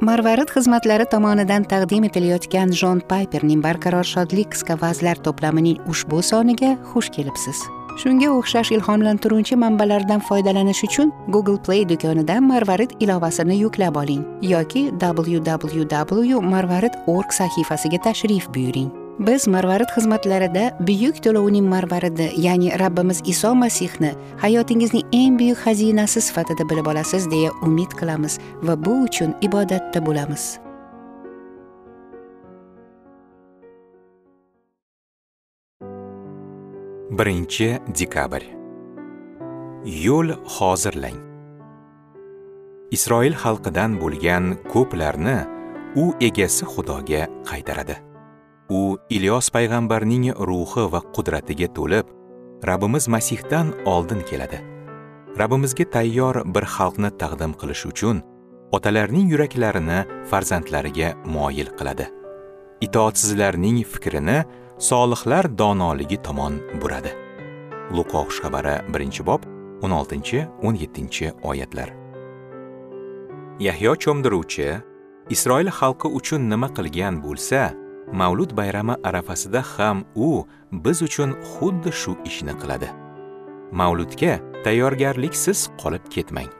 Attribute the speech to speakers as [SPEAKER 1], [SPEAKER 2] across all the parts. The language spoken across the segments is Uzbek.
[SPEAKER 1] marvarid xizmatlari tomonidan taqdim etilayotgan jon payperning barqaror shodlik qisqa vazlar to'plamining ushbu soniga xush kelibsiz. Shunga o'xshash ilhomlantiruvchi manbalardan foydalanish uchun google play do'konidan marvarid ilovasini yuklab oling yoki www marvarid org sahifasiga tashrif buyuring. Biz marvarid xizmatlarida buyuk to'lovning marvaridi ya'ni rabbimiz iso masihni hayotingizning eng buyuk xazinasi sifatida bilib olasiz deya umid qilamiz va bu uchun ibodatda bo'lamiz.
[SPEAKER 2] Birinchi dekabr. Yo'l hozirlang. Isroil xalqidan bo'lgan ko'plarni u egasi xudoga qaytaradi. U ilyos payg'ambarning ruhi va qudratiga to'lib rabbimiz masihdan oldin keladi. Rabbimizga tayyor bir xalqni taqdim qilish uchun otalarning yuraklarini farzandlariga moyil qiladi. Itoatsizlarning fikrini solihlar donoligi tomon buradi. Luqo xushxabari birinchi bob 16-17 oyatlar. Yahyo cho'mdiruvchi isroil xalqi uchun nima qilgan bo'lsa mavlud bayrami arafasida ham u biz uchun xuddi shu ishni qiladi. Mavludga tayyorgarliksiz qolib ketmang.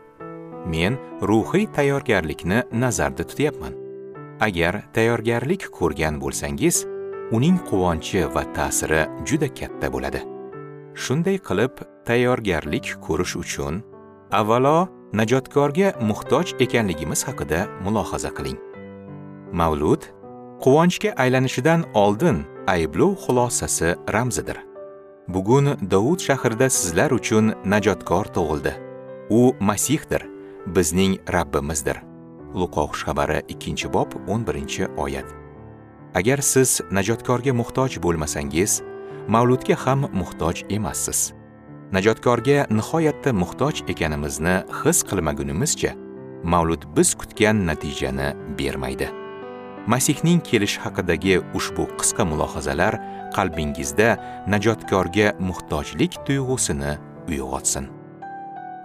[SPEAKER 2] Men ruhiy tayyorgarlikni nazarda tutyapman. Agar tayyorgarlik ko'rgan bo'lsangiz uning quvonchi va ta'siri juda katta bo'ladi. Shunday qilib tayyorgarlik ko'rish uchun avvalo najotkorga muhtoj ekanligimiz haqida mulohaza qiling. Mavlud quvonchga aylanishidan oldin ayblov xulosasi ramzidir. Bugun dovud shahrida sizlar uchun najotkor tug'ildi. U masihdir bizning rabbimizdir. Luqo xushxabari 2 bob 11 oyat. Agar siz najotkorga muhtoj bo'lmasangiz mavludga ham muhtoj emassiz. Najotkorga nihoyatda muhtoj ekanimizni his qilmagunimizcha mavlud biz kutgan natijani bermaydi. Masihning kelishi haqidagi ushbu qisqa mulohazalar qalbingizda najotkorga muhtojlik tuyg'usini uyg'otsin.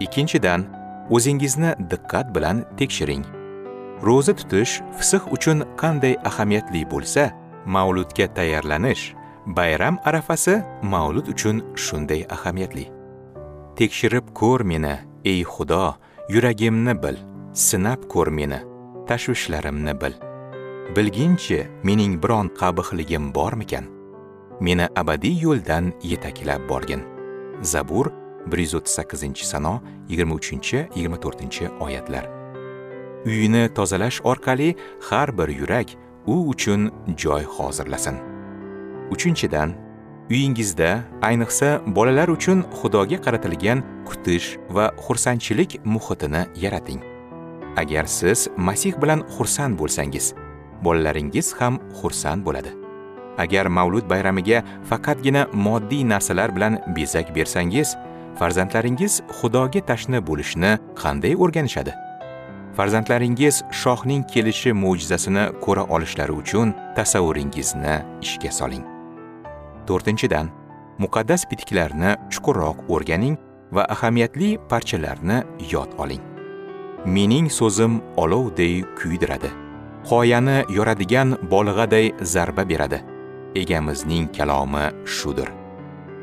[SPEAKER 2] Ikkinchidan o'zingizni diqqat bilan tekshiring. Ro'za tutish fisq uchun qanday ahamiyatli bo'lsa mavludga tayyorlanish bayram arafasi mavlud uchun shunday ahamiyatli. Tekshirib ko'r meni ey xudo yuragimni bil sinab ko'r meni tashvishlarimni bil. Bilginchi mening biron qabihligim bormikan? Meni abadiy yo'ldan yetaklab borgin. Zabur 138 sano 23-24 oyatlar. Uyini tozalash orqali har bir yurak u uchun joy hozirlasin. Uchinchidan uyingizda ayniqsa bolalar uchun xudoga qaratilgan kutish va xursandchilik muhitini yarating. Agar siz masih bilan xursand bo'lsangiz bolalaringiz ham xursand bo'ladi. Agar mavlud bayramiga faqatgina moddiy narsalar bilan bezak bersangiz farzandlaringiz xudoga tashna bo'lishni qanday o'rganishadi? Farzandlaringiz shohning kelishi mo'jizasini ko'ra olishlari uchun tasavvuringizni ishga soling. To'rtinchidan muqaddas bitiklarni chuqurroq o'rganing va ahamiyatli parchalarni yod oling. Mening so'zim olovdek kuydiradi. Qoyani yoradigan bolg'aday zarba beradi. Egamizning kalomi shudir.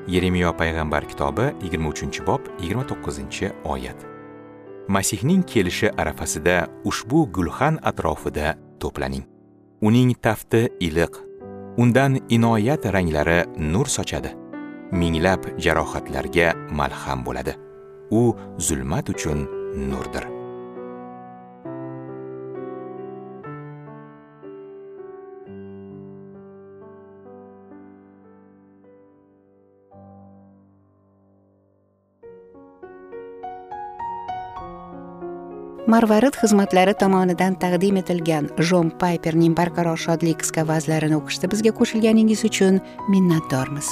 [SPEAKER 2] Yeremiyo payg'ambar kitobi 23 bob 29 oyat. Masihning kelishi arafasida ushbu gulxan atrofida to'planing. Uning tafti iliq. Undan inoyat ranglari nur sochadi. Minglab jarohatlarga malham bo'ladi. U zulmat uchun nurdir.
[SPEAKER 1] Marvarid xizmatlari tomonidan taqdim etilgan jon payperning barqaror shodlik qisqa vazlarini o'qishda bizga qo'shilganingiz uchun minnatdormiz.